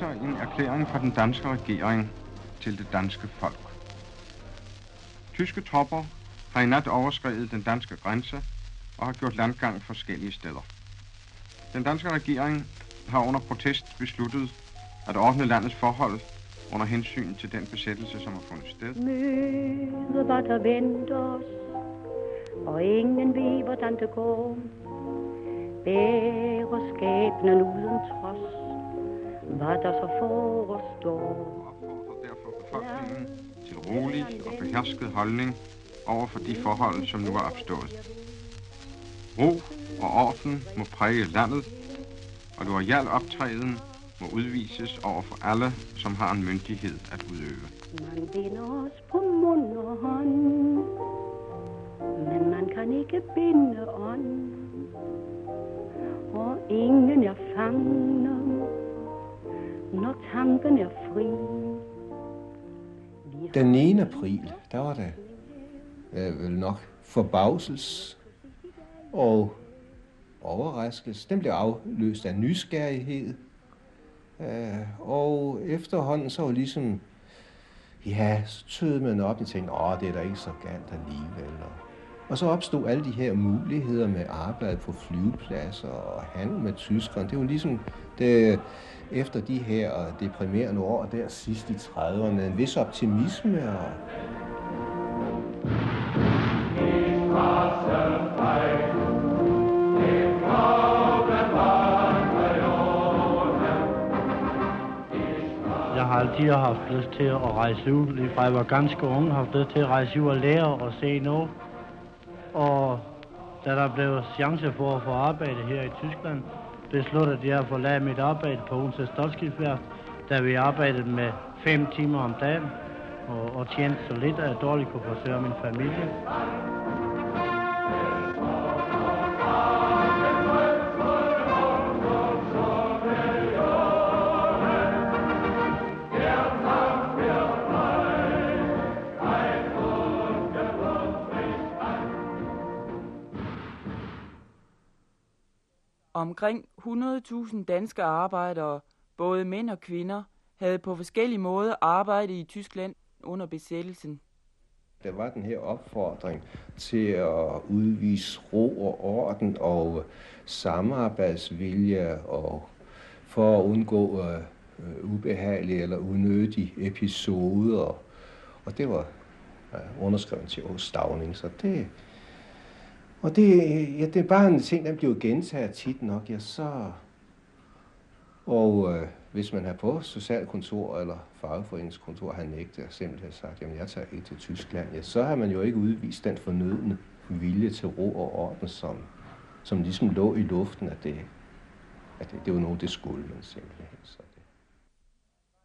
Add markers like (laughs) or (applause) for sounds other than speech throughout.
Læser en erklæring fra den danske regering til det danske folk. Tyske tropper har i nat overskrevet den danske grænse og har gjort landgang forskellige steder. Den danske regering har under protest besluttet at ordne landets forhold under hensyn til den besættelse, som har fundet sted. Møde, hvad der venter os, og ingen ved, hvordan det går. Bærer skæbnen uden trods, hvad der så forestår. opfordrer derfor befolkningen til rolig og behersket holdning over for de forhold, som nu er opstået. Ro og orden må præge landet, og loyal optræden må udvises over for alle, som har en myndighed at udøve. Man binder os på mund og hånd, men man kan ikke binde ånd. Og ingen er fangen, når tanken er fri. Den 9. april, der var det øh, vel nok forbavsels og overraskelse. Den blev afløst af nysgerrighed. Øh, og efterhånden så var ligesom, ja, så tøede man op og tænkte, åh, det er da ikke så galt alligevel. Og, og så opstod alle de her muligheder med arbejde på flyvepladser og handel med tyskerne. Det var ligesom det, efter de her deprimerende år der sidst i 30'erne, en vis optimisme og Jeg har altid haft lyst til at rejse ud. Lige fra jeg var ganske ung, har haft lyst til at rejse ud og lære og se noget. Og da der blev chance for at få arbejde her i Tyskland, besluttede jeg at forlade mit arbejde på Odense Stolskibsværft, da vi arbejdede med fem timer om dagen og, og tjente så lidt, at jeg dårligt kunne forsørge min familie. Omkring 100.000 danske arbejdere, både mænd og kvinder, havde på forskellige måder arbejdet i Tyskland under besættelsen. Der var den her opfordring til at udvise ro og orden og samarbejdsvilje og for at undgå øh, øh ubehagelige eller unødige episoder. Og det var ja, underskrevet til Ås Stavning, så det... Og det, ja, det er bare en ting, der bliver gentaget tit nok, ja, så... Og øh, hvis man er på socialkontor eller fagforeningskontor, har nægtet og simpelthen sagt, jamen jeg tager ikke til Tyskland, ja, så har man jo ikke udvist den fornødne vilje til ro og orden, som, som ligesom lå i luften, at det, at det, det var noget, det skulle man simpelthen. Så det.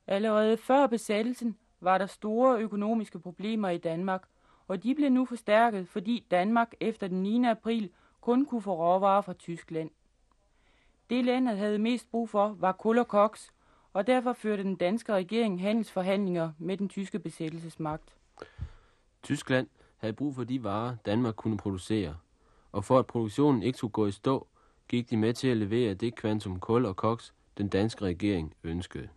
Allerede før besættelsen var der store økonomiske problemer i Danmark, og de blev nu forstærket, fordi Danmark efter den 9. april kun kunne få råvarer fra Tyskland. Det landet havde mest brug for var kul og koks, og derfor førte den danske regering handelsforhandlinger med den tyske besættelsesmagt. Tyskland havde brug for de varer, Danmark kunne producere, og for at produktionen ikke skulle gå i stå, gik de med til at levere det kvantum kul og koks, den danske regering ønskede.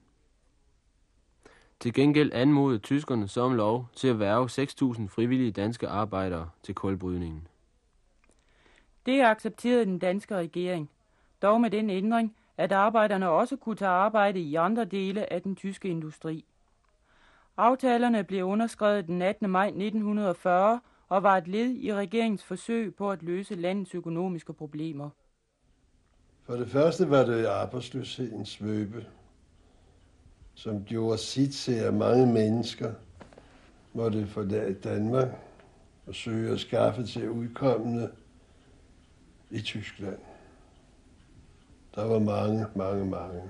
Til gengæld anmodede tyskerne som lov til at værve 6.000 frivillige danske arbejdere til kulbrydningen. Det accepterede den danske regering, dog med den ændring, at arbejderne også kunne tage arbejde i andre dele af den tyske industri. Aftalerne blev underskrevet den 18. maj 1940 og var et led i regeringens forsøg på at løse landets økonomiske problemer. For det første var det arbejdsløshedens svøbe, som gjorde sit til, at mange mennesker måtte forlade Danmark og søge at skaffe til udkommende i Tyskland. Der var mange, mange, mange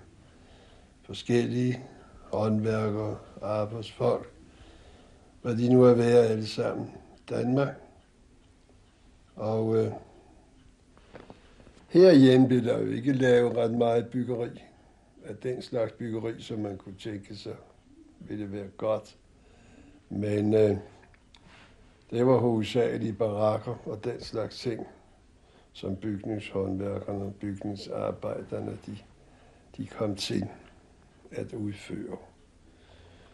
forskellige håndværkere, arbejdsfolk, hvad de nu er værd alle sammen. Danmark. Og øh, herhjemme blev der jo ikke lavet ret meget byggeri. Af den slags byggeri, som man kunne tænke sig, ville være godt. Men øh, det var hovedsageligt barakker og den slags ting, som bygningshåndværkerne og bygningsarbejderne, de, de kom til. at udføre.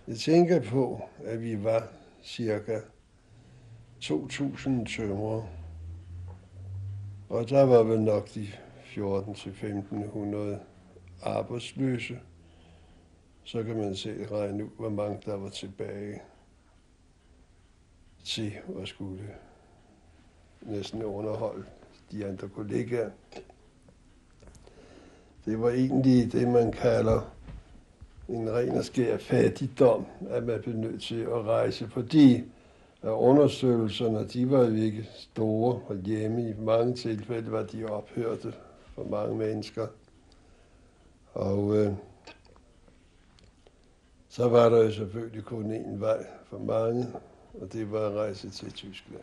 Jeg tænker på, at vi var cirka 2.000 tømrere, og der var vel nok de 14-1500 arbejdsløse. Så kan man se regne ud, hvor mange der var tilbage til at skulle næsten underholde de andre kollegaer. Det var egentlig det, man kalder en ren og skær fattigdom, at man blev nødt til at rejse, fordi at undersøgelserne, de var jo ikke store og hjemme. I mange tilfælde var de ophørte for mange mennesker. Og øh, så var der jo selvfølgelig kun én vej for mange, og det var at rejse til Tyskland.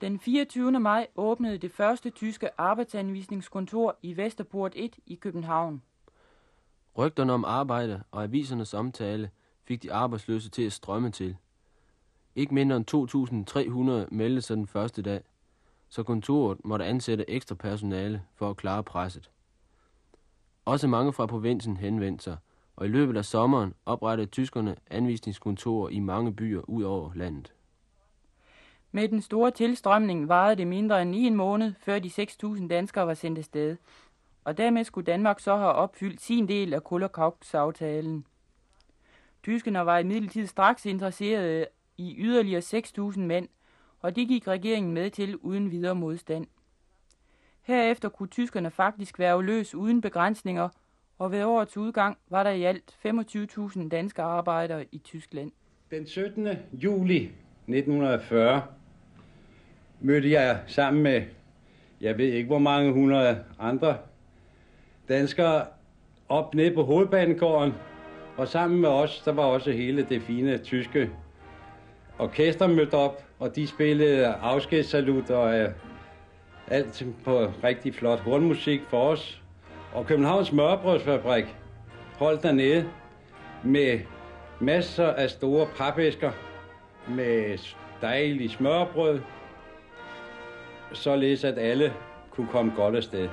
Den 24. maj åbnede det første tyske arbejdsanvisningskontor i Vesterport 1 i København. Rygterne om arbejde og avisernes omtale fik de arbejdsløse til at strømme til. Ikke mindre end 2.300 meldte sig den første dag, så kontoret måtte ansætte ekstra personale for at klare presset. Også mange fra provinsen henvendte sig, og i løbet af sommeren oprettede tyskerne anvisningskontorer i mange byer ud over landet. Med den store tilstrømning varede det mindre end en måned, før de 6.000 danskere var sendt afsted. Og dermed skulle Danmark så have opfyldt sin del af kul- og aftalen Tyskerne var imidlertid straks interesserede i yderligere 6.000 mænd, og det gik regeringen med til uden videre modstand. Herefter kunne tyskerne faktisk være løs uden begrænsninger, og ved årets udgang var der i alt 25.000 danske arbejdere i Tyskland. Den 17. juli 1940 mødte jeg sammen med, jeg ved ikke hvor mange hundrede andre danskere, op ned på hovedbanegården, og sammen med os, der var også hele det fine tyske orkester mødt op, og de spillede afskedssalut og øh, alt på rigtig flot hornmusik for os. Og Københavns Mørbrødsfabrik holdt dernede med masser af store papæsker med dejlig smørbrød, således at alle kunne komme godt afsted.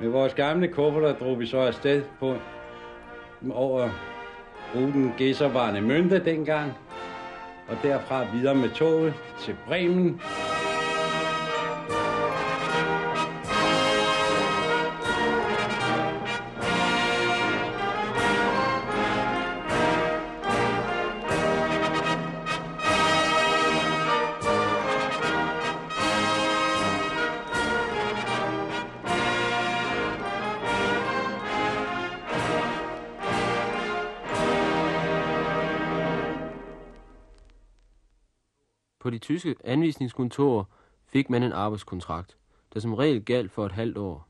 Med vores gamle kufferter drog vi så afsted på over ruten Gæsservarne Mønte dengang, og derfra videre med toget til Bremen. På de tyske anvisningskontorer fik man en arbejdskontrakt, der som regel galt for et halvt år.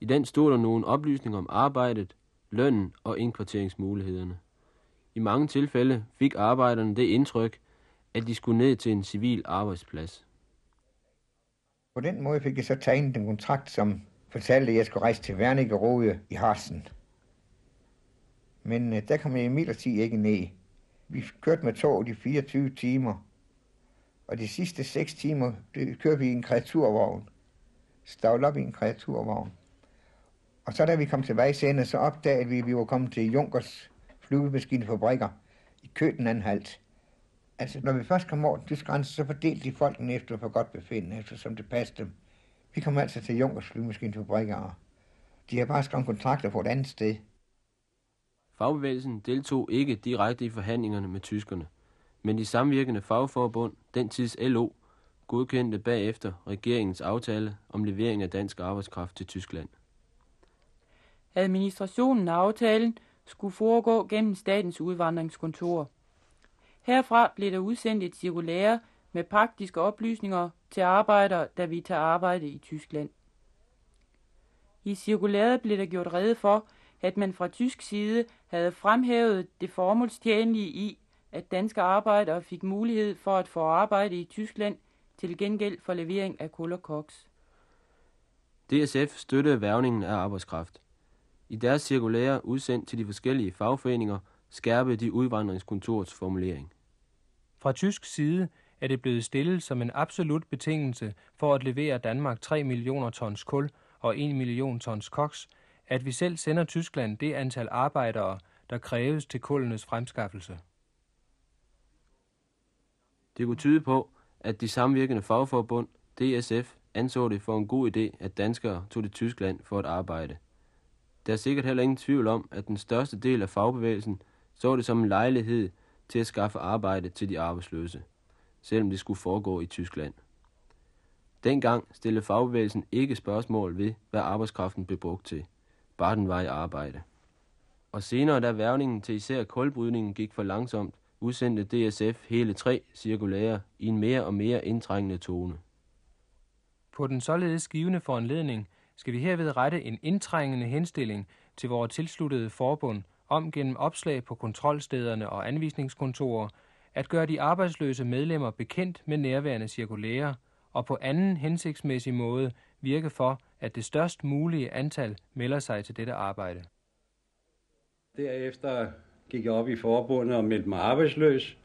I den stod der nogle oplysninger om arbejdet, lønnen og indkvarteringsmulighederne. I mange tilfælde fik arbejderne det indtryk, at de skulle ned til en civil arbejdsplads. På den måde fik jeg så tegnet en kontrakt, som fortalte, at jeg skulle rejse til Wernigerode i Harsen. Men øh, der kom jeg imidlertid ikke ned. Vi kørte med tog i 24 timer, og de sidste seks timer kørte vi i en kreaturvogn. Stavlet op i en kreaturvogn. Og så da vi kom til vejsende, så opdagede vi, at vi var kommet til Junkers flyvemaskinefabrikker i Køtenanhalt. Altså, når vi først kom over den tyske grænse, så fordelte de folkene efter for godt befindende, som det passede dem. Vi kom altså til Junkers flyvemaskinefabrikker, og de har bare skrevet kontrakter på et andet sted. Fagbevægelsen deltog ikke direkte i forhandlingerne med tyskerne men de samvirkende fagforbund, den tids LO, godkendte bagefter regeringens aftale om levering af dansk arbejdskraft til Tyskland. Administrationen af aftalen skulle foregå gennem statens udvandringskontor. Herfra blev der udsendt et cirkulære med praktiske oplysninger til arbejdere, der vi tager arbejde i Tyskland. I cirkulæret blev der gjort rede for, at man fra tysk side havde fremhævet det formålstjenlige i, at danske arbejdere fik mulighed for at få arbejde i Tyskland til gengæld for levering af kul og koks. DSF støttede værvningen af arbejdskraft. I deres cirkulære udsendt til de forskellige fagforeninger skærpede de udvandringskontorets formulering. Fra tysk side er det blevet stillet som en absolut betingelse for at levere Danmark 3 millioner tons kul og 1 million tons koks, at vi selv sender Tyskland det antal arbejdere, der kræves til kullenes fremskaffelse. Det kunne tyde på, at de samvirkende fagforbund, DSF, anså det for en god idé, at danskere tog til Tyskland for at arbejde. Der er sikkert heller ingen tvivl om, at den største del af fagbevægelsen så det som en lejlighed til at skaffe arbejde til de arbejdsløse, selvom det skulle foregå i Tyskland. Dengang stillede fagbevægelsen ikke spørgsmål ved, hvad arbejdskraften blev brugt til, bare den var i arbejde. Og senere, da værvningen til især kulbrydningen gik for langsomt, udsendte DSF hele tre cirkulære i en mere og mere indtrængende tone. På den således givende foranledning skal vi herved rette en indtrængende henstilling til vores tilsluttede forbund om gennem opslag på kontrolstederne og anvisningskontorer at gøre de arbejdsløse medlemmer bekendt med nærværende cirkulære og på anden hensigtsmæssig måde virke for, at det størst mulige antal melder sig til dette arbejde. Derefter gik jeg op i forbundet og meldte mig arbejdsløs.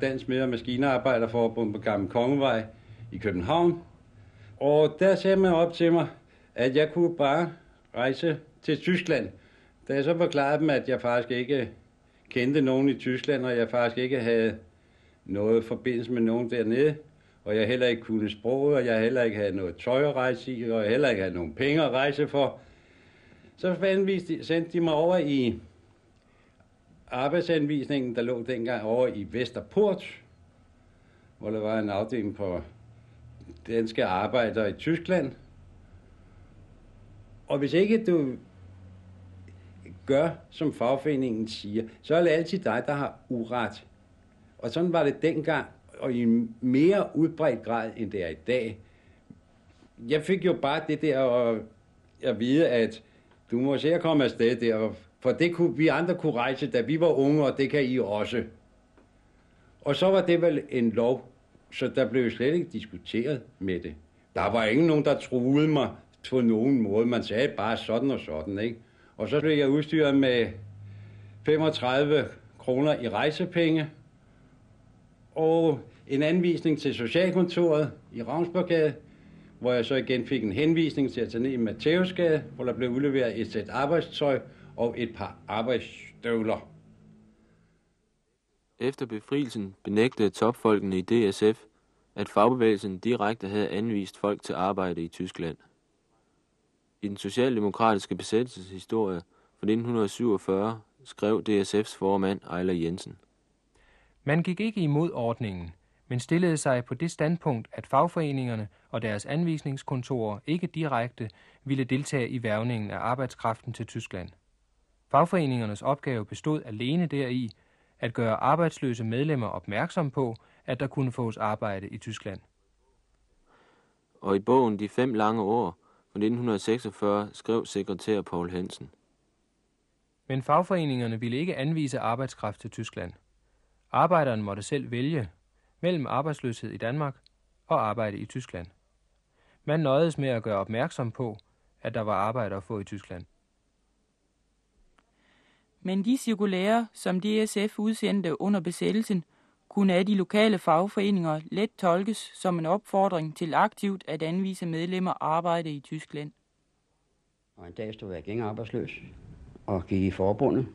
Dansk Med- og Maskinarbejderforbund på Gamle Kongevej i København. Og der sagde man op til mig, at jeg kunne bare rejse til Tyskland. Da jeg så forklarede dem, at jeg faktisk ikke kendte nogen i Tyskland, og jeg faktisk ikke havde noget forbindelse med nogen dernede, og jeg heller ikke kunne sproget, og jeg heller ikke havde noget tøj at rejse i, og jeg heller ikke havde nogen penge at rejse for, så sendte de mig over i arbejdsanvisningen, der lå dengang over i Vesterport, hvor der var en afdeling på danske arbejdere i Tyskland. Og hvis ikke du gør, som fagforeningen siger, så er det altid dig, der har uret. Og sådan var det dengang, og i en mere udbredt grad, end det er i dag. Jeg fik jo bare det der at, at vide, at du må se at komme afsted der, for det kunne, vi andre kunne rejse, da vi var unge, og det kan I også. Og så var det vel en lov, så der blev slet ikke diskuteret med det. Der var ingen nogen, der truede mig på nogen måde. Man sagde bare sådan og sådan, ikke? Og så blev jeg udstyret med 35 kroner i rejsepenge, og en anvisning til Socialkontoret i Ravnsborgade, hvor jeg så igen fik en henvisning til at tage ned i Matthæusgade, hvor der blev udleveret et sæt arbejdstøj og et par arbejdsstøvler. Efter befrielsen benægtede topfolkene i DSF, at fagbevægelsen direkte havde anvist folk til arbejde i Tyskland. I den socialdemokratiske besættelseshistorie fra 1947 skrev DSF's formand Ejler Jensen. Man gik ikke imod ordningen, men stillede sig på det standpunkt, at fagforeningerne og deres anvisningskontorer ikke direkte ville deltage i værvningen af arbejdskraften til Tyskland. Fagforeningernes opgave bestod alene deri at gøre arbejdsløse medlemmer opmærksom på, at der kunne fås arbejde i Tyskland. Og i bogen De fem lange år fra 1946 skrev sekretær Paul Hansen. Men fagforeningerne ville ikke anvise arbejdskraft til Tyskland. Arbejderen måtte selv vælge mellem arbejdsløshed i Danmark og arbejde i Tyskland. Man nøjedes med at gøre opmærksom på, at der var arbejde at få i Tyskland. Men de cirkulære, som DSF udsendte under besættelsen, kunne af de lokale fagforeninger let tolkes som en opfordring til aktivt at anvise medlemmer arbejde i Tyskland. Og en dag stod jeg igen arbejdsløs og gik i forbundet.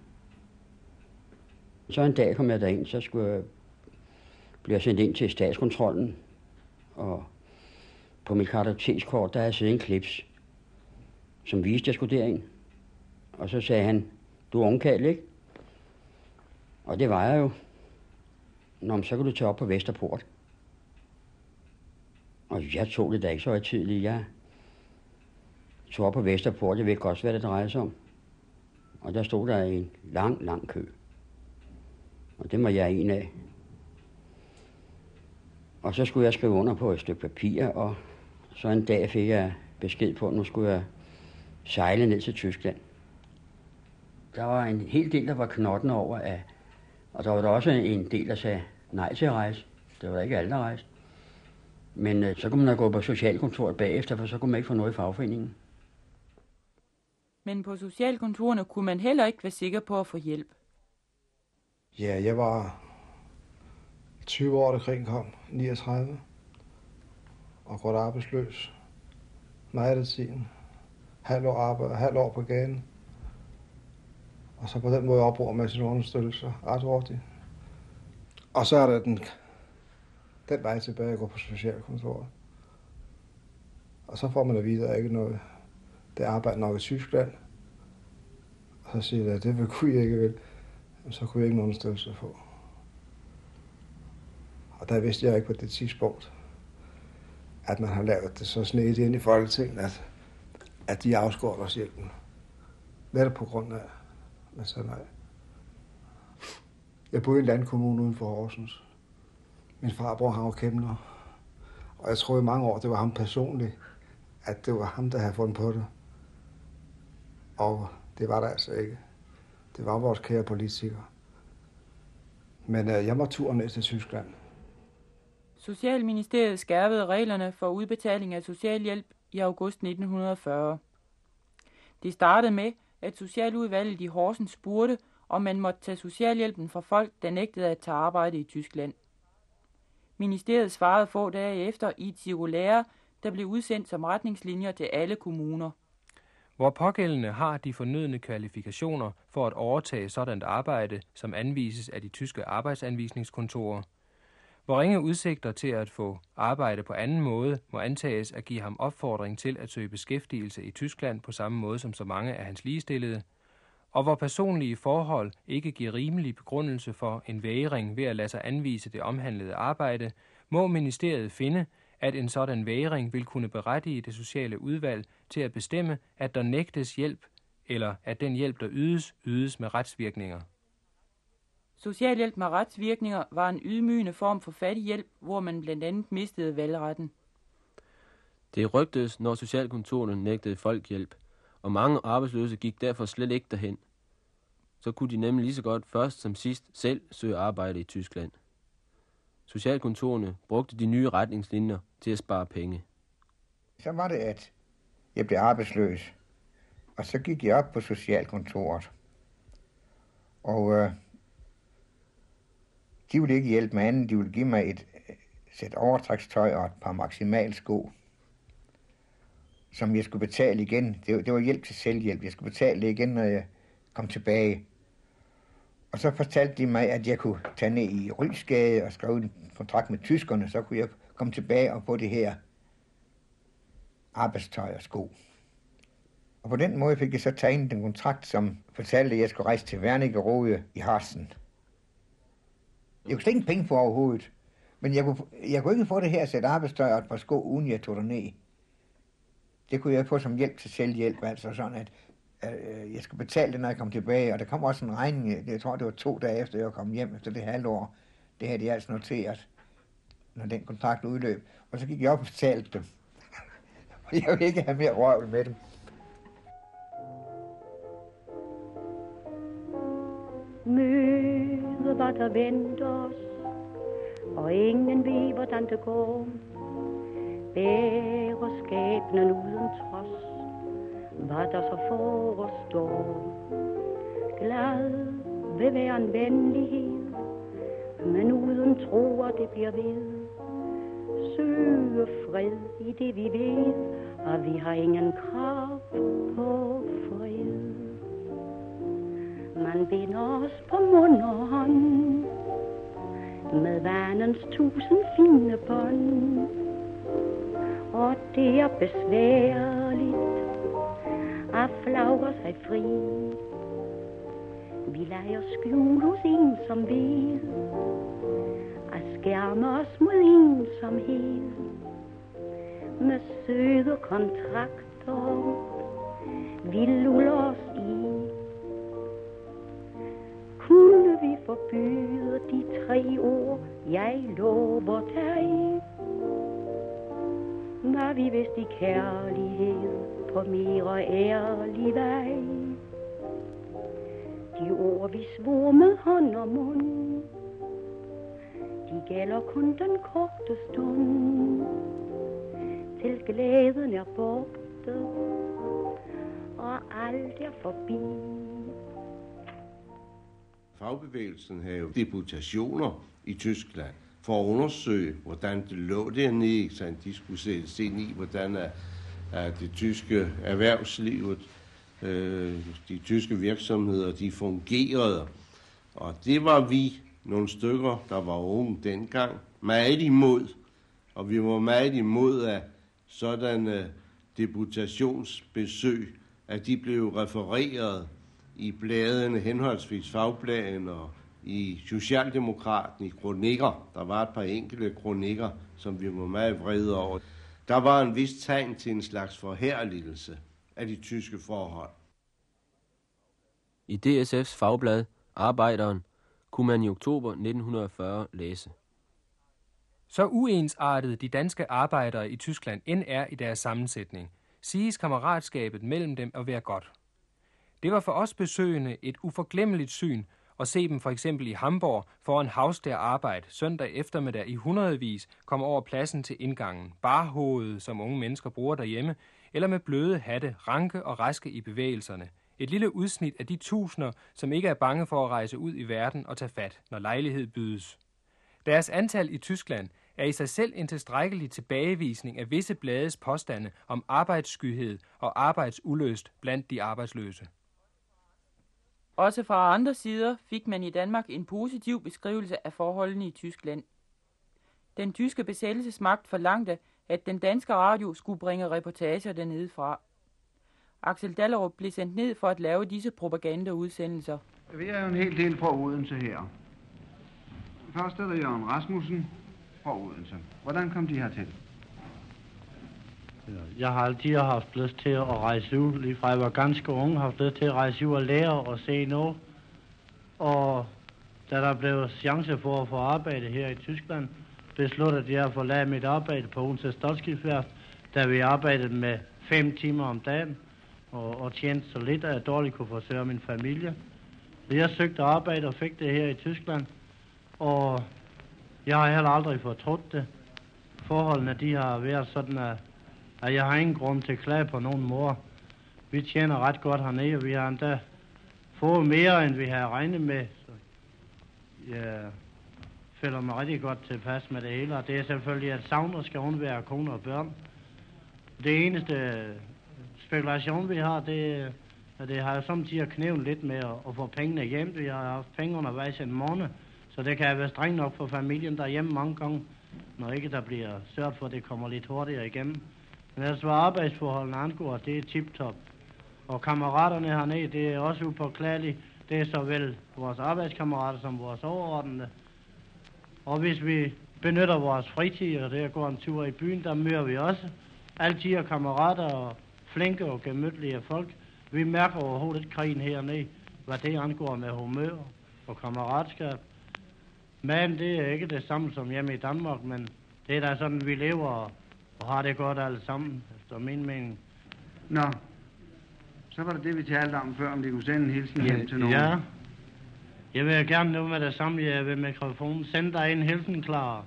Så en dag kom jeg derind, så skulle jeg blive sendt ind til statskontrollen, og på mit kartotekskort, der havde siddet en klips, som viste, at jeg skulle derind. Og så sagde han, du er ungkald, ikke? Og det var jeg jo. Nå, så kan du tage op på Vesterport. Og jeg tog det da ikke så højtidligt. Jeg tog op på Vesterport. Jeg ved godt, hvad det drejer sig om. Og der stod der en lang, lang kø. Og det var jeg en af. Og så skulle jeg skrive under på et stykke papir, og så en dag fik jeg besked på, at nu skulle jeg sejle ned til Tyskland. Der var en hel del, der var knotten over, af, og der var der også en del, der sagde nej til at rejse. Det var ikke alle, der rejste. Men øh, så kunne man gå på socialkontoret bagefter, for så kunne man ikke få noget i fagforeningen. Men på socialkontorene kunne man heller ikke være sikker på at få hjælp. Ja, jeg var 20 år, da krigen kom, 39, og godt arbejdsløs. Meget af tiden. Halv år arbejde, halv år på gaden. Og så på den måde opbruger man sin understøttelse ret hurtigt. Og så er der den, den vej tilbage at gå på socialkontoret. Og så får man at vide, at der ikke noget, det arbejder nok i Tyskland. Og så siger jeg, at det vil kunne jeg ikke vel. Så kunne jeg ikke nogen understøttelse få. Og der vidste jeg ikke på det tidspunkt, at man har lavet det så snedigt ind i Folketinget, at, at de afskår os hjælpen. Hvad på grund af, man nej. Jeg boede i en landkommune uden for Horsens. Min farbror, han var kæmner. Og jeg tror i mange år, det var ham personligt, at det var ham, der havde fundet på det. Og det var der altså ikke. Det var vores kære politikere. Men øh, jeg må turen ned til Tyskland. Socialministeriet skærpede reglerne for udbetaling af socialhjælp i august 1940. Det startede med, at Socialudvalget i Horsens spurgte, om man måtte tage socialhjælpen fra folk, der nægtede at tage arbejde i Tyskland. Ministeriet svarede få dage efter i et cirkulære, der blev udsendt som retningslinjer til alle kommuner. Hvor pågældende har de fornødne kvalifikationer for at overtage sådan et arbejde, som anvises af de tyske arbejdsanvisningskontorer. Hvor ringe udsigter til at få arbejde på anden måde må antages at give ham opfordring til at søge beskæftigelse i Tyskland på samme måde som så mange af hans ligestillede, og hvor personlige forhold ikke giver rimelig begrundelse for en væring ved at lade sig anvise det omhandlede arbejde, må ministeriet finde, at en sådan væring vil kunne berettige det sociale udvalg til at bestemme, at der nægtes hjælp, eller at den hjælp, der ydes, ydes med retsvirkninger. Socialhjælp med retsvirkninger var en ydmygende form for fattighjælp, hvor man blandt andet mistede valgretten. Det rygtes, når socialkontorene nægtede folk hjælp, og mange arbejdsløse gik derfor slet ikke derhen. Så kunne de nemlig lige så godt først som sidst selv søge arbejde i Tyskland. Socialkontorene brugte de nye retningslinjer til at spare penge. Så var det, at jeg blev arbejdsløs, og så gik jeg op på socialkontoret. Og øh, de ville ikke hjælpe mig andet, de ville give mig et øh, sæt overtrækstøj og et par maksimalsko, som jeg skulle betale igen. Det, det var hjælp til selvhjælp. Jeg skulle betale det igen, når jeg kom tilbage. Og så fortalte de mig, at jeg kunne tage ned i Rysgade og skrive en kontrakt med tyskerne, så kunne jeg komme tilbage og få det her arbejdstøj og sko. Og på den måde fik jeg så tegnet en kontrakt, som fortalte, at jeg skulle rejse til Wernigerode i Harsen. Jeg kunne slet ikke penge på overhovedet. Men jeg kunne, jeg kunne ikke få det her sæt arbejdstøj og et par sko, uden jeg tog ned. Det kunne jeg få som hjælp til selvhjælp, altså sådan, at, at øh, jeg skulle betale det, når jeg kom tilbage. Og der kom også en regning, jeg tror, det var to dage efter, jeg kom hjem efter det halvår. Det havde de altså noteret, når den kontrakt udløb. Og så gik jeg op og betalte dem. (laughs) jeg vil ikke have mere røvel med dem. Møde, hvad der venter os, og ingen ved, hvordan det går. Bærer skæbnen uden trods, hvad der så forestår. Glad vil være en venlighed, men uden tro, at det bliver ved. Søge fred i det vi ved, og vi har ingen krav på fred. Man binder os på mund og hånd, med vandens tusind fine bånd. Og det er besværligt at flagre sig fri. Vi leger skjul hos en, som ved, at skærme os mod ensomhed. Med søde kontrakter, vi luller os forbyder de tre ord, jeg lover dig? Var vi vist i kærlighed på mere ærlig vej? De ord, vi svor med hånd og mund, de gælder kun den korte stund, til glæden er borte, og alt er forbi. Fagbevægelsen havde deputationer i Tyskland for at undersøge, hvordan det lå dernede, så de skulle sættes ind i, hvordan er, er det tyske erhvervslivet Øh, de tyske virksomheder, de fungerede. Og det var vi, nogle stykker, der var unge dengang, meget imod. Og vi var meget imod af sådanne øh, deputationsbesøg, at de blev refereret i bladene, henholdsvis fagbladen og i Socialdemokraten i kronikker. Der var et par enkelte kronikker, som vi var meget vrede over. Der var en vis tegn til en slags forherligelse af de tyske forhold. I DSF's fagblad Arbejderen kunne man i oktober 1940 læse. Så uensartet de danske arbejdere i Tyskland end er i deres sammensætning, siges kammeratskabet mellem dem at være godt. Det var for os besøgende et uforglemmeligt syn at se dem for eksempel i Hamburg foran Haus der Arbejde søndag eftermiddag i hundredvis kom over pladsen til indgangen, barhovedet, som unge mennesker bruger derhjemme, eller med bløde hatte, ranke og raske i bevægelserne. Et lille udsnit af de tusinder, som ikke er bange for at rejse ud i verden og tage fat, når lejlighed bydes. Deres antal i Tyskland er i sig selv en tilstrækkelig tilbagevisning af visse blades påstande om arbejdsskyhed og arbejdsuløst blandt de arbejdsløse. Også fra andre sider fik man i Danmark en positiv beskrivelse af forholdene i Tyskland. Den tyske besættelsesmagt forlangte, at den danske radio skulle bringe reportager dernede fra. Axel Dallerup blev sendt ned for at lave disse propagandaudsendelser. Vi er jo en hel del fra Odense her. Først er der Jørgen Rasmussen fra Odense. Hvordan kom de her til? Jeg har altid haft lyst til at rejse ud, lige fra jeg var ganske ung, har haft lyst til at rejse ud og lære og se noget. Og da der blev chance for at få arbejde her i Tyskland, besluttede jeg at forlade mit arbejde på Odense Stolskibsværft, da vi arbejdede med fem timer om dagen og, og tjente så lidt, at jeg dårligt kunne forsørge min familie. Så jeg søgte arbejde og fik det her i Tyskland, og jeg har heller aldrig fortrudt det. Forholdene de har været sådan, at at jeg har ingen grund til at klage på nogen mor. Vi tjener ret godt hernede, og vi har endda fået mere, end vi havde regnet med. Så jeg føler mig rigtig godt tilpas med det hele, og det er selvfølgelig, at savner skal undvære kone og børn. Det eneste spekulation, vi har, det, at det har jo samtidig knævet lidt med at, at få pengene hjem. Vi har haft penge undervejs en måned, så det kan være strengt nok for familien derhjemme mange gange, når ikke der bliver sørget for, at det kommer lidt hurtigere igennem. Men altså, hvad arbejdsforholdene angår, det er tip-top. Og kammeraterne hernede, det er også upåklageligt. Det er såvel vores arbejdskammerater som vores overordnede. Og hvis vi benytter vores fritid, og det at gå en tur i byen, der møder vi også altid er kammerater og flinke og gemytlige folk. Vi mærker overhovedet ikke krigen hernede, hvad det angår med humør og kammeratskab. Men det er ikke det samme som hjemme i Danmark, men det er da sådan, vi lever og har det godt alle sammen, efter min mening. Nå, så var det det, vi talte om før, om de kunne sende en hilsen hjem til nogen. Ja. Jeg vil gerne nu med det samme, jeg ved mikrofonen. Send dig en hilsen, klar.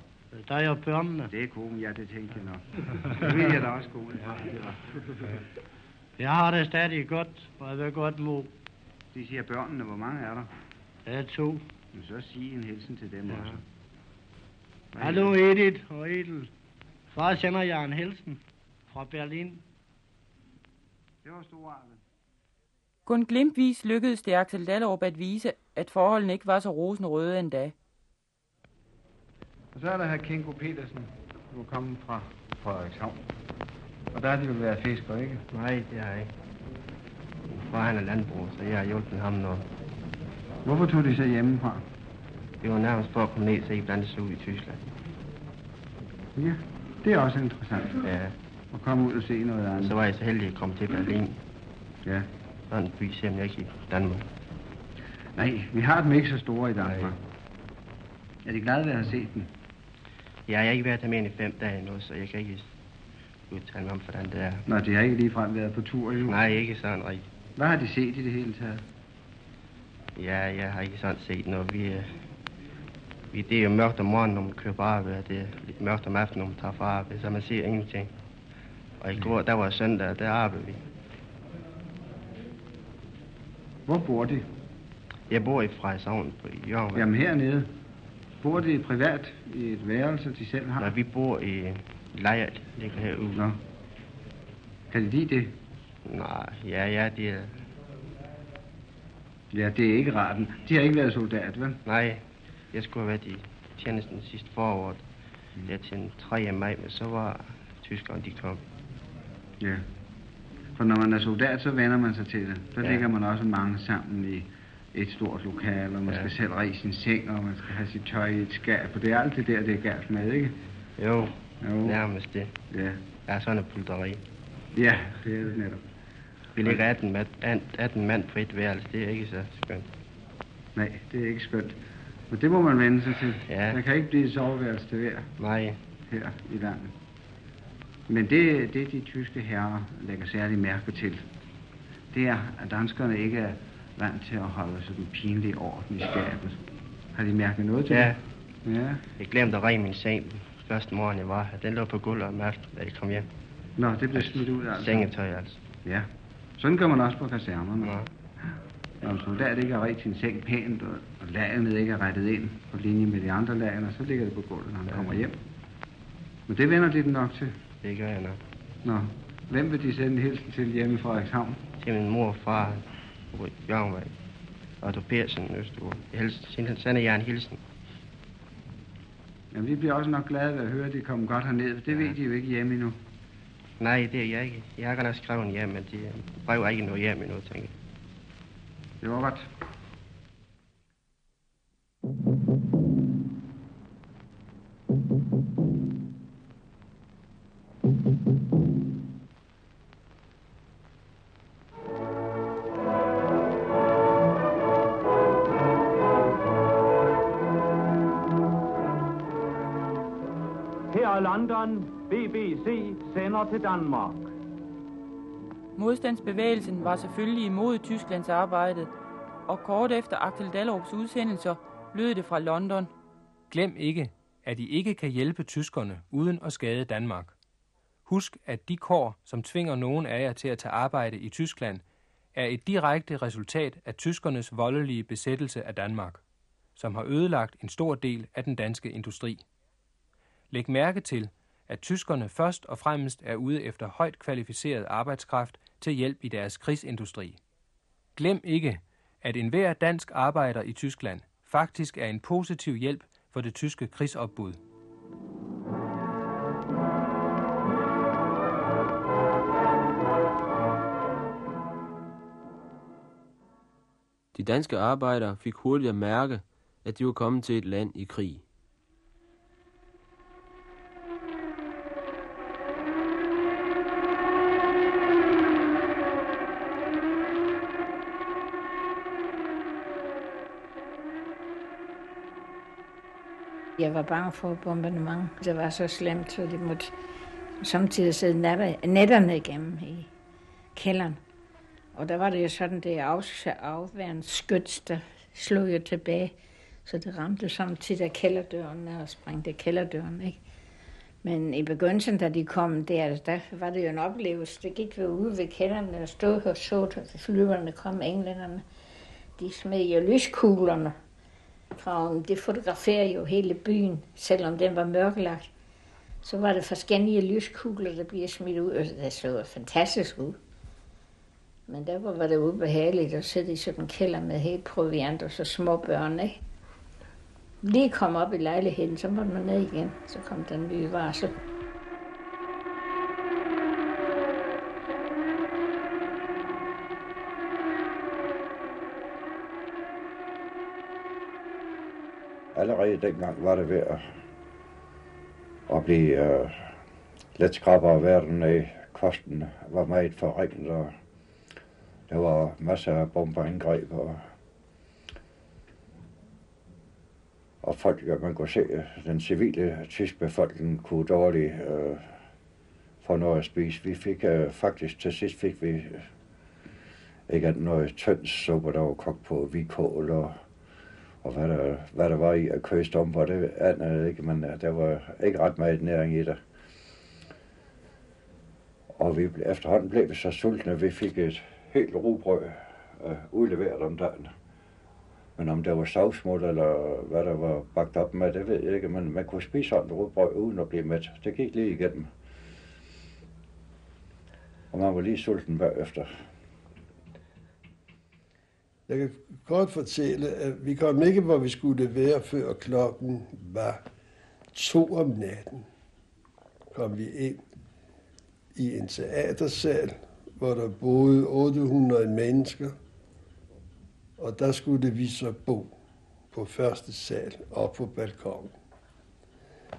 Der er børnene. Det er konen, ja, det tænkte jeg nok. Det vil jeg da også, konen. Jeg har det stadig godt, og jeg vil godt må. De siger børnene, hvor mange er der? Der er to. Men så sige en hilsen til dem ja. også. Hallo Edith og Edel. Far sender jeg en hilsen fra Berlin. Det var storartet. Kun glimtvis lykkedes det Axel Dallerup at vise, at forholdene ikke var så rosenrøde endda. Og så er der her Kinko Petersen, du er kommet fra Frederikshavn. Og der har de jo været fisker, ikke? Nej, det har jeg ikke. Far han er landbrug, så jeg har hjulpet ham noget. Hvorfor tog de så hjemmefra? Det var nærmest for at komme ned og se blandt ud i Tyskland. Ja, det er også interessant. Ja. At komme ud og se noget andet. Så var jeg så heldig at komme til Berlin. Ja. Sådan en by ser man ikke i Danmark. Nej, vi har dem ikke så store i Danmark. Nej. Er de glade ved at have set den? Ja, jeg har ikke været der mere end i fem dage nu, så jeg kan ikke udtale mig om, hvordan det er. Nå, de har ikke ligefrem været på tur, jo? Nej, ikke sådan rigtigt. Hvad har de set i det hele taget? Ja, jeg har ikke sådan set noget. Vi, vi, det er jo mørkt om morgenen, når man kører på arbejde. Det er lidt mørkt om aftenen, når man tager fra arbejde, så man ser ingenting. Og i går, der var søndag, der arbejdede vi. Hvor bor de? Jeg bor i Frederikshavn på Jørgen. Jamen hernede. Bor de privat i et værelse, de selv har? Nej, vi bor i lejret, ligger herude. Nå. Kan de lide det? Nej, ja, ja, det er, Ja, det er ikke rart. De har ikke været soldat, vel? Nej, jeg skulle have været i tjenesten sidste forår. Mm. Det er til den 3. maj, men så var tyskerne, de kom. Ja. For når man er soldat, så vender man sig til det. Der Ja. ligger man også mange sammen i et stort lokal, og man Ja. skal selv ræse sin seng, og man skal have sit tøj i et skab. Og det er alt det der, det er galt med, ikke? Jo, Jo. nærmest det. Ja. Ja, sådan et pulteri. Ja, det er det netop. Vi ligger 18, mand, 18 mand på et værelse, det er ikke så skønt. Nej, det er ikke skønt. Men det må man vende sig til. Ja. Der kan ikke blive et soveværelse til hver Nej. her i landet. Men det, det de tyske herrer lægger særlig mærke til, det er, at danskerne ikke er vant til at holde sådan pinlig orden i skabet. Har de mærket noget til Ja. det? Ja. Jeg glemte at ræge min seng første morgen, jeg var her. Den lå på gulvet om aftenen, da jeg kom hjem. Nå, det blev smidt ud altså. Sengetøj, altså. Ja. Sådan gør man også på kasernerne. Ja. Når en soldat ikke har ret sin seng pænt, og, og lagenet ikke er rettet ind på linje med de andre lagener, så ligger det på gulvet, når han kommer hjem. Men det vender de den nok til. Det gør jeg nok. Nå, hvem vil de sende en hilsen til hjemme i Frederikshavn? Til min mor og far, Jørgenvej. Otto Persen, Østergaard. Jeg hils- sender jer en hilsen. Jamen, vi bliver også nok glade ved at høre, at de kommer godt herned, for det ved de jo ikke hjemme endnu. Nej, det er jeg ikke. Jeg har godt nok skrevet hjem, men de brev er ikke noget hjem endnu, tænker jeg. Det var godt. Her er London. BBC sender til Danmark. Modstandsbevægelsen var selvfølgelig imod Tysklands arbejde, og kort efter Axel Dallrups udsendelser lød det fra London. Glem ikke, at I ikke kan hjælpe tyskerne uden at skade Danmark. Husk, at de kår, som tvinger nogen af jer til at tage arbejde i Tyskland, er et direkte resultat af tyskernes voldelige besættelse af Danmark, som har ødelagt en stor del af den danske industri. Læg mærke til, at tyskerne først og fremmest er ude efter højt kvalificeret arbejdskraft til hjælp i deres krigsindustri. Glem ikke, at enhver dansk arbejder i Tyskland faktisk er en positiv hjælp for det tyske krigsopbud. De danske arbejdere fik hurtigt at mærke, at de var kommet til et land i krig. Jeg var bange for bombardement. Det var så slemt, så de måtte samtidig sidde natter, nætterne igennem i kælderen. Og der var det jo sådan, det af, afværende skyts, der slog jo tilbage. Så det ramte samtidig af kælderdøren og sprængte kælderdøren, ikke? Men i begyndelsen, da de kom der, der var det jo en oplevelse. Det gik vi ude ved kælderne og stod og så, at flyverne kom, englænderne. De smed jo lyskuglerne fra det fotograferer jo hele byen, selvom den var mørkelagt. Så var der forskellige lyskugler, der bliver smidt ud, og det så fantastisk ud. Men der var det ubehageligt at sidde i sådan en kælder med helt proviant og så små børn, ikke? Lige kom op i lejligheden, så måtte man ned igen. Så kom den nye varsel. Allerede dengang var det ved at, at blive uh, lidt skrabere verden af. Kosten var meget forringet, og der var masser af bombeangreb, og, og folk, ja, man kunne se, øh, den civile tysk befolkning kunne dårligt uh, få noget at spise. Vi fik uh, faktisk, til sidst fik vi uh, ikke andet noget tønssuppe, der var kogt på hvidkål og og hvad der, hvad der var i at køre stumper, det anede jeg ikke, men øh, der var ikke ret meget næring i det. Og vi, blev- efterhånden blev vi så sultne, vi fik et helt rugbrød øh, udleveret om dagen. Men om der var savsmuld eller hvad der var bagt op med, det ved jeg ikke, men man kunne spise sådan et rugbrød uden at blive mæt. Det gik lige igennem. Og man var lige sulten bagefter. Jeg kan godt fortælle, at vi kom ikke, hvor vi skulle være, før klokken var to om natten. Kom vi ind i en teatersal, hvor der boede 800 mennesker, og der skulle vi så bo på første sal og på balkongen.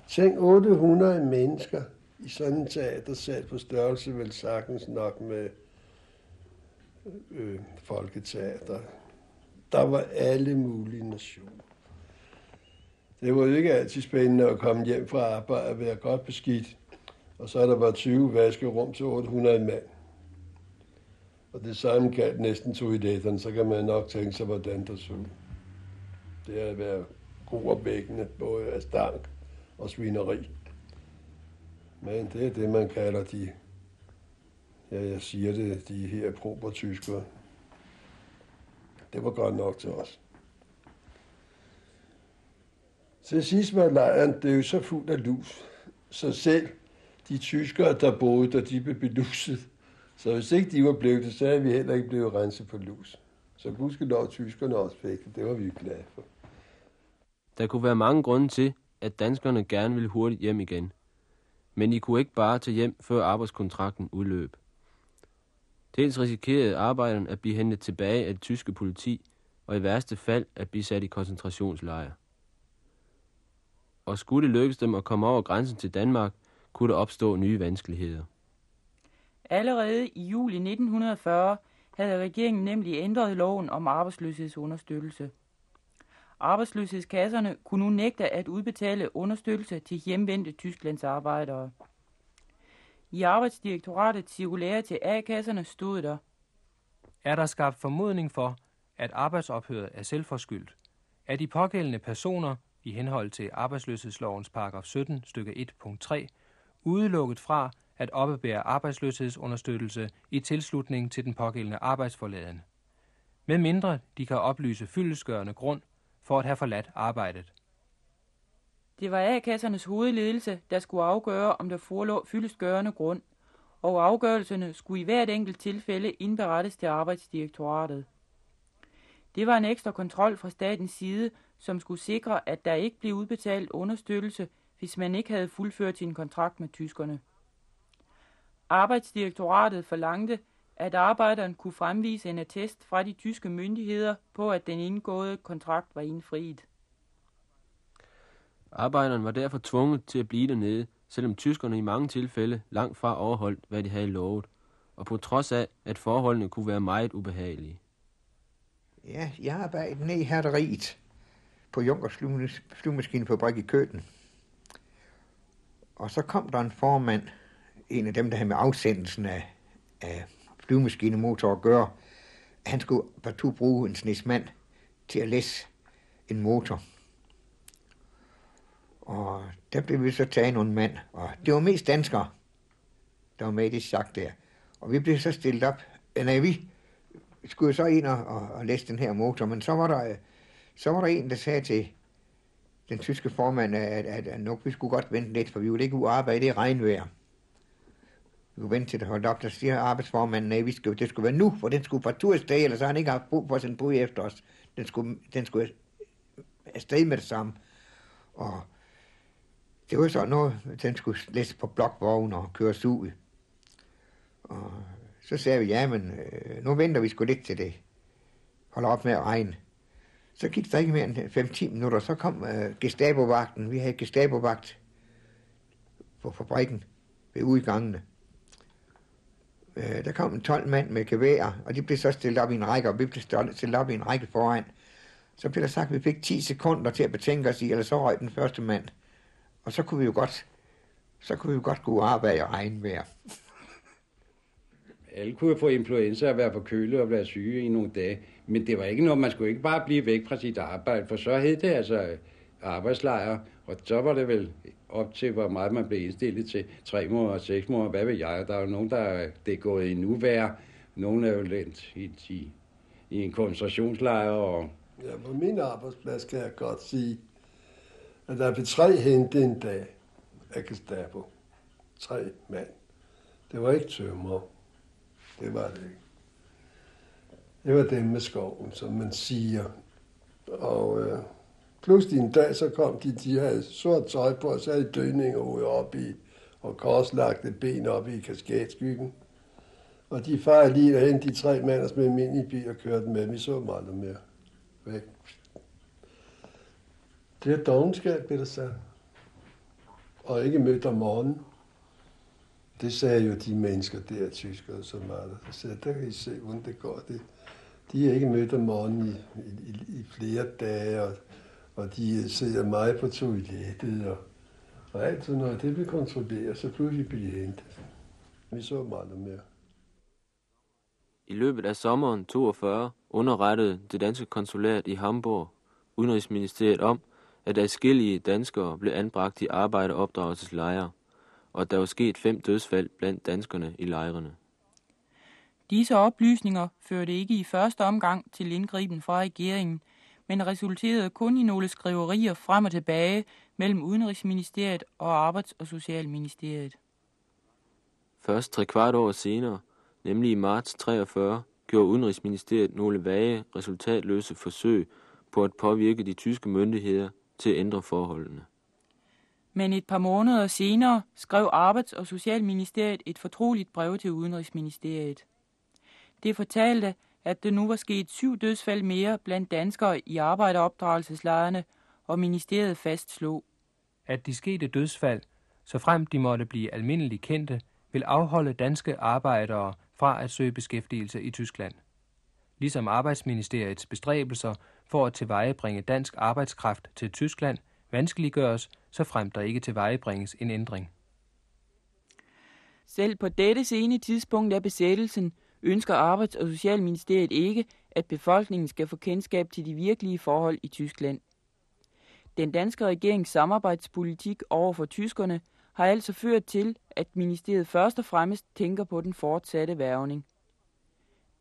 Tænk 800 mennesker i sådan en teatersal på størrelse vel sagtens nok med øh, folketeater. Der var alle mulige nationer. Det var jo ikke altid spændende at komme hjem fra arbejde og være godt beskidt. Og så er der bare 20 vaskerum til 800 mand. Og det samme galt næsten toiletterne, så kan man nok tænke sig, hvordan der så Det er at være bækkene, både af stank og svineri. Men det er det, man kalder de, ja, jeg siger det, de her proper tyskere. Det var godt nok til os. Til sidst var lejren, det er jo så fuld af lus, så selv de tyskere, der boede der, de blev beluset. Så hvis ikke de var blevet det, så havde vi heller ikke blevet renset for lus. Så gudskelov tyskerne også fik det. Det var vi glade for. Der kunne være mange grunde til, at danskerne gerne ville hurtigt hjem igen. Men I kunne ikke bare tage hjem, før arbejdskontrakten udløb. Dels risikerede arbejderen at blive hentet tilbage af det tyske politi, og i værste fald at blive sat i koncentrationslejre. Og skulle det lykkes dem at komme over grænsen til Danmark, kunne der opstå nye vanskeligheder. Allerede i juli 1940 havde regeringen nemlig ændret loven om arbejdsløshedsunderstøttelse. Arbejdsløshedskasserne kunne nu nægte at udbetale understøttelse til hjemvendte Tysklands arbejdere. I arbejdsdirektoratets cirkulære til A-kasserne stod der. Er der skabt formodning for, at arbejdsophøret er selvforskyldt, er de pågældende personer i henhold til arbejdsløshedslovens paragraf 17 stykke 1 punkt 3 udelukket fra at oppebære arbejdsløshedsunderstøttelse i tilslutning til den pågældende arbejdsforladen. medmindre de kan oplyse fyldesgørende grund for at have forladt arbejdet. Det var A-kassernes hovedledelse, der skulle afgøre, om der forelå fyldestgørende grund, og afgørelserne skulle i hvert enkelt tilfælde indberettes til arbejdsdirektoratet. Det var en ekstra kontrol fra statens side, som skulle sikre, at der ikke blev udbetalt understøttelse, hvis man ikke havde fuldført sin kontrakt med tyskerne. Arbejdsdirektoratet forlangte, at arbejderen kunne fremvise en attest fra de tyske myndigheder på, at den indgåede kontrakt var indfriet. Arbejderne var derfor tvunget til at blive dernede, selvom tyskerne i mange tilfælde langt fra overholdt, hvad de havde lovet, og på trods af, at forholdene kunne være meget ubehagelige. Ja, jeg arbejdede ned i herderiet på Junkers flyvemaskinefabrik i Køten. Og så kom der en formand, en af dem, der havde med afsendelsen af, af flyvemaskinemotor at gøre, han skulle partout bruge en snesmand til at læse en motor. Og der blev vi så taget nogle mand, og det var mest danskere, der var med i det chak der. Og vi blev så stillet op. Øh, nej, vi skulle så ind og, og, og læse den her motor, men så var der, øh, så var der en, der sagde til den tyske formand, at, at, at nok vi skulle godt vente lidt, for vi ville ikke ud arbejde i regnvejr. Vi kunne vente til det holdt op, der siger arbejdsformanden, nej, vi skulle, det skulle være nu, for den skulle fra tur afsted, eller så har han ikke haft brug for sin bud efter os. Den skulle, den skulle afsted med det samme. Og det var sådan noget, den skulle læse på blokvogn og køres ud. Og så sagde vi, ja, men øh, nu venter vi sgu lidt til det. Hold op med at regne. Så gik der ikke mere end 5-10 minutter, så kom øh, Gestapo-vagten. Vi havde Gestapo-vagt på fabrikken ved udgangene. Øh, der kom en 12 mand med gevær, og de blev så stillet op i en række, og vi blev stillet op i en række foran. Så blev der sagt, at vi fik 10 sekunder til at betænke os i, eller så røg den første mand. Og så kunne vi jo godt, så kunne vi jo godt gå arbejde og regne vejr. Alle kunne få influenza og være forkølet og være syge i nogle dage. Men det var ikke noget, man skulle ikke bare blive væk fra sit arbejde, for så hed det altså arbejdslejre, og så var det vel op til, hvor meget man blev indstillet til. Tre måneder, seks måneder, hvad ved jeg. Der er jo nogen, der det er gået i nuvær. Nogle er jo lidt i, i, i en koncentrationslejr. Og... Ja, på min arbejdsplads kan jeg godt sige, at der blev tre hentet en dag af Gestapo. Tre mand. Det var ikke tømmer. Det var det ikke. Det var dem med skoven, som man siger. Og øh, pludselig en dag, så kom de, de havde sort tøj på, og så havde dønninger ude op i, og korslagte ben op i kaskadskyggen. Og de fejrede lige derhen, de tre mænd, med min bil og kørte med. Vi så dem aldrig mere. Væk. Det er dogenskab, blev der sagt. Og ikke mødt om morgenen. Det sagde jo de mennesker der, tyskere, som var der. Så sagde, der kan I se, hvordan det går. Det, de er ikke mødt om morgenen i, i, i flere dage, og, og de sidder meget på toilettet, og, og alt sådan noget. Det blev kontrolleret, så pludselig blev de hentet. Vi så meget mere. I løbet af sommeren 42 underrettede det danske konsulat i Hamburg Udenrigsministeriet om, at adskillige danskere blev anbragt i arbejdeopdragelseslejre, og at der var sket fem dødsfald blandt danskerne i lejrene. Disse oplysninger førte ikke i første omgang til indgriben fra regeringen, men resulterede kun i nogle skriverier frem og tilbage mellem Udenrigsministeriet og Arbejds- og Socialministeriet. Først tre kvart år senere, nemlig i marts 43, gjorde Udenrigsministeriet nogle vage, resultatløse forsøg på at påvirke de tyske myndigheder til at ændre forholdene. Men et par måneder senere skrev Arbejds- og Socialministeriet et fortroligt brev til Udenrigsministeriet. Det fortalte, at det nu var sket syv dødsfald mere blandt danskere i arbejderopdragelseslejrene, og ministeriet fastslog, at de skete dødsfald, så frem de måtte blive almindeligt kendte, vil afholde danske arbejdere fra at søge beskæftigelse i Tyskland. Ligesom arbejdsministeriets bestræbelser for at tilvejebringe dansk arbejdskraft til Tyskland vanskeliggøres, så frem der ikke tilvejebringes en ændring. Selv på dette sene tidspunkt af besættelsen ønsker Arbejds- og Socialministeriet ikke, at befolkningen skal få kendskab til de virkelige forhold i Tyskland. Den danske regerings samarbejdspolitik over for tyskerne har altså ført til, at ministeriet først og fremmest tænker på den fortsatte værvning.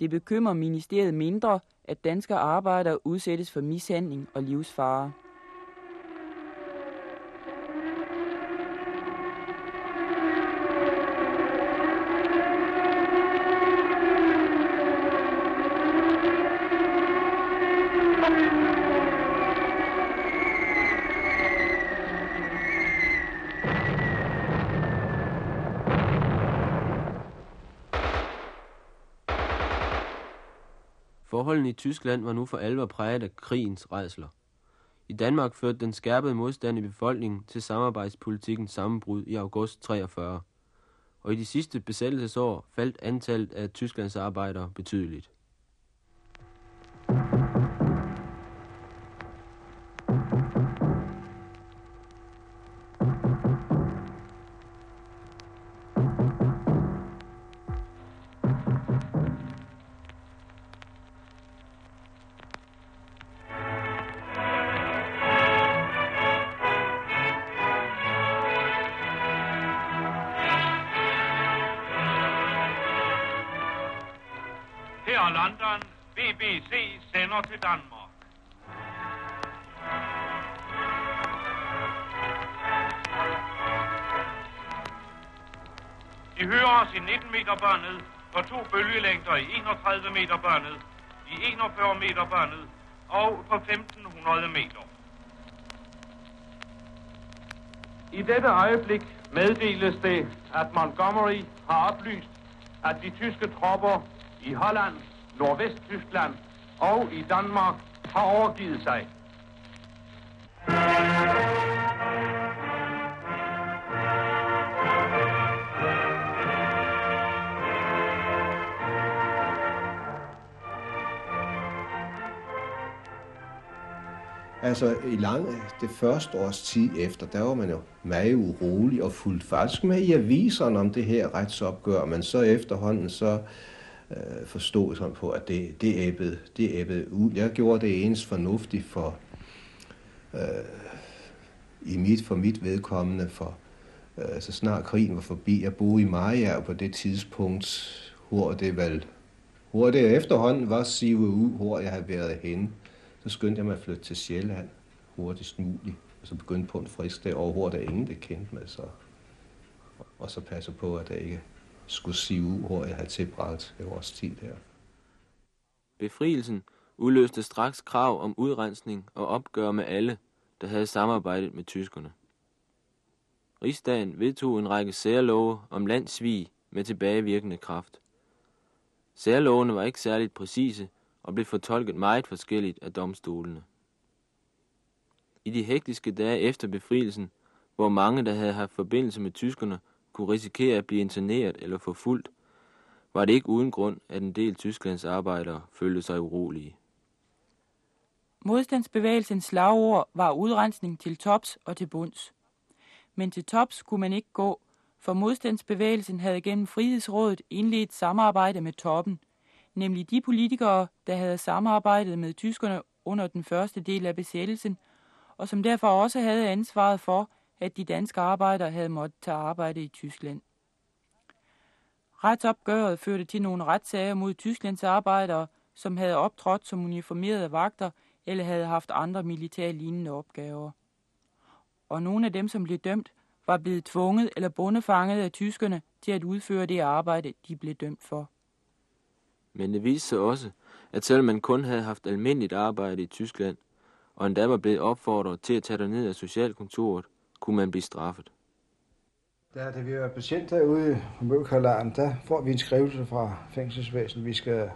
Det bekymrer ministeriet mindre, at danske arbejdere udsættes for mishandling og livsfare. Forholdene i Tyskland var nu for alvor præget af krigens redsler. I Danmark førte den skærpede modstand i befolkningen til samarbejdspolitikkens sammenbrud i august 43, og i de sidste besættelsesår faldt antallet af Tysklands arbejdere betydeligt. De hører os i 19 meter børnet, på to bølgelængder i 31 meter børnet, i 41 meter børnet og på 1500 meter. I dette øjeblik meddeles det, at Montgomery har oplyst, at de tyske tropper i Holland, Nordvest-Tyskland og i Danmark har overgivet sig. Altså i lang, det første års tid efter, der var man jo meget urolig og fuldt faktisk med i aviserne om det her retsopgør, men så efterhånden så øh, forstod sådan på, at det, det æbbede, det æbbede ud. Jeg gjorde det ens fornuftigt for, øh, i mit, for mit vedkommende, for øh, så snart krigen var forbi. Jeg boede i Maja på det tidspunkt, hvor det vel, hvor det efterhånden var sivet ud, hvor jeg havde været henne. Så skyndte jeg mig at flytte til Sjælland hurtigst muligt, og så begyndte på en frisk dag overhovedet, der ingen det kendte med, så, og så passe på, at jeg ikke skulle sive ud, hvor jeg havde tilbragt et års tid der. Befrielsen udløste straks krav om udrensning og opgør med alle, der havde samarbejdet med tyskerne. Rigsdagen vedtog en række særlove om landsvig med tilbagevirkende kraft. Særlovene var ikke særligt præcise og blev fortolket meget forskelligt af domstolene. I de hektiske dage efter befrielsen, hvor mange, der havde haft forbindelse med tyskerne, kunne risikere at blive interneret eller forfulgt, var det ikke uden grund, at en del Tysklands arbejdere følte sig urolige. Modstandsbevægelsens slagord var udrensning til tops og til bunds. Men til tops kunne man ikke gå, for modstandsbevægelsen havde gennem Frihedsrådet indledt samarbejde med toppen, nemlig de politikere, der havde samarbejdet med tyskerne under den første del af besættelsen, og som derfor også havde ansvaret for, at de danske arbejdere havde måttet tage arbejde i Tyskland. Retsopgøret førte til nogle retssager mod Tysklands arbejdere, som havde optrådt som uniformerede vagter eller havde haft andre militære lignende opgaver. Og nogle af dem, som blev dømt, var blevet tvunget eller bundefanget af tyskerne til at udføre det arbejde, de blev dømt for. Men det viste sig også, at selvom man kun havde haft almindeligt arbejde i Tyskland, og endda var blevet opfordret til at tage ned af socialkontoret, kunne man blive straffet. Da, det vi er patienter ude på Møbekalaren, der får vi en skrivelse fra fængselsvæsenet. Vi skal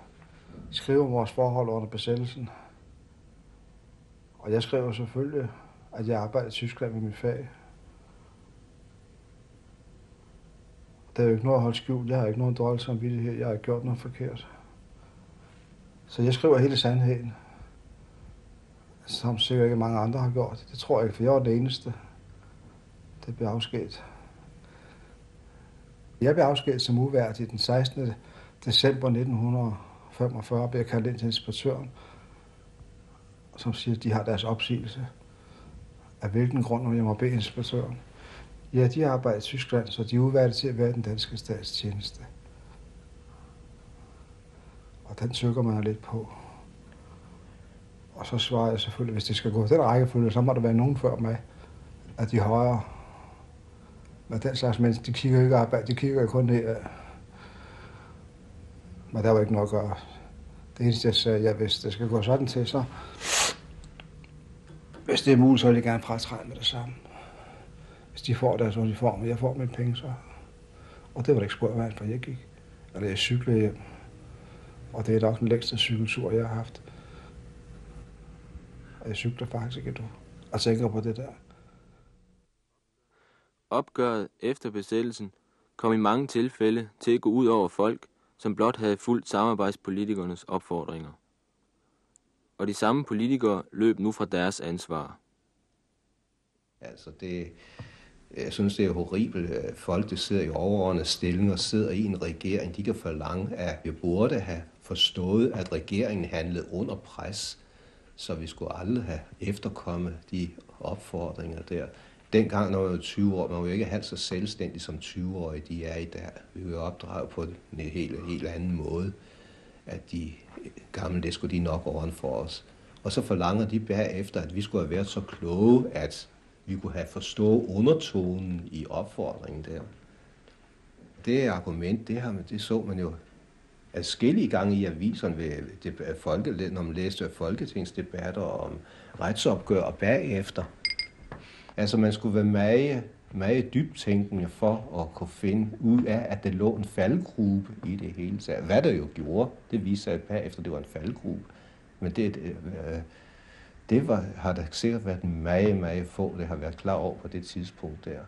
skrive om vores forhold under besættelsen. Og jeg skriver selvfølgelig, at jeg arbejder i Tyskland med mit fag. Der er jo ikke noget at holde skjult. Jeg har ikke nogen dårlig samvittighed. Jeg har gjort noget forkert. Så jeg skriver hele sandheden. Som sikkert ikke mange andre har gjort. Det tror jeg ikke, for jeg var den eneste. Det blev afskedet. Jeg blev afskedet som uværdig den 16. december 1945, blev jeg kaldt ind til inspektøren, som siger, at de har deres opsigelse. Af hvilken grund, jeg må bede inspektøren? Ja, de arbejder i Tyskland, så de er udvalgt til at være den danske statstjeneste. Og den søger man lidt på. Og så svarer jeg selvfølgelig, hvis det skal gå den rækkefølge, så må der være nogen før mig, at de højere. Men den slags mennesker, de kigger ikke arbejde, de kigger kun ned. Men der var ikke nok at gøre. Det eneste, jeg sagde, ja, hvis det skal gå sådan til, så hvis det er muligt, så vil jeg gerne fratræde med det samme. Hvis de får deres uniform, og jeg får mine penge, så... Og det var det ikke spurgt for jeg gik. Eller jeg cyklede hjem. Og det er nok den længste cykeltur, jeg har haft. Og jeg cykler faktisk ikke, du. Og tænker på det der. Opgøret efter besættelsen kom i mange tilfælde til at gå ud over folk, som blot havde fulgt samarbejdspolitikernes opfordringer. Og de samme politikere løb nu fra deres ansvar. Altså det, jeg synes, det er horribelt, at folk, der sidder i overordnede stillinger, sidder i en regering, de kan forlange, at vi burde have forstået, at regeringen handlede under pres, så vi skulle aldrig have efterkommet de opfordringer der. Dengang, når man var 20 år, man var jo ikke halvt så selvstændig som 20-årige, de er i dag. Vi var opdraget på en helt, helt anden måde, at de gamle, det skulle de nok ordne for os. Og så forlanger de bagefter, at vi skulle have været så kloge, at vi kunne have forstået undertonen i opfordringen der. Det argument, det, har, det så man jo adskillige gange i aviserne, ved, det, folke, når man læste folketingsdebatter om retsopgør og bagefter. Altså man skulle være meget, meget dybt tænkende for at kunne finde ud af, at der lå en faldgruppe i det hele taget. Hvad der jo gjorde, det viste sig bagefter, det var en faldgruppe. Men det, øh, det var, har der sikkert været meget, meget få, der har været klar over på det tidspunkt der.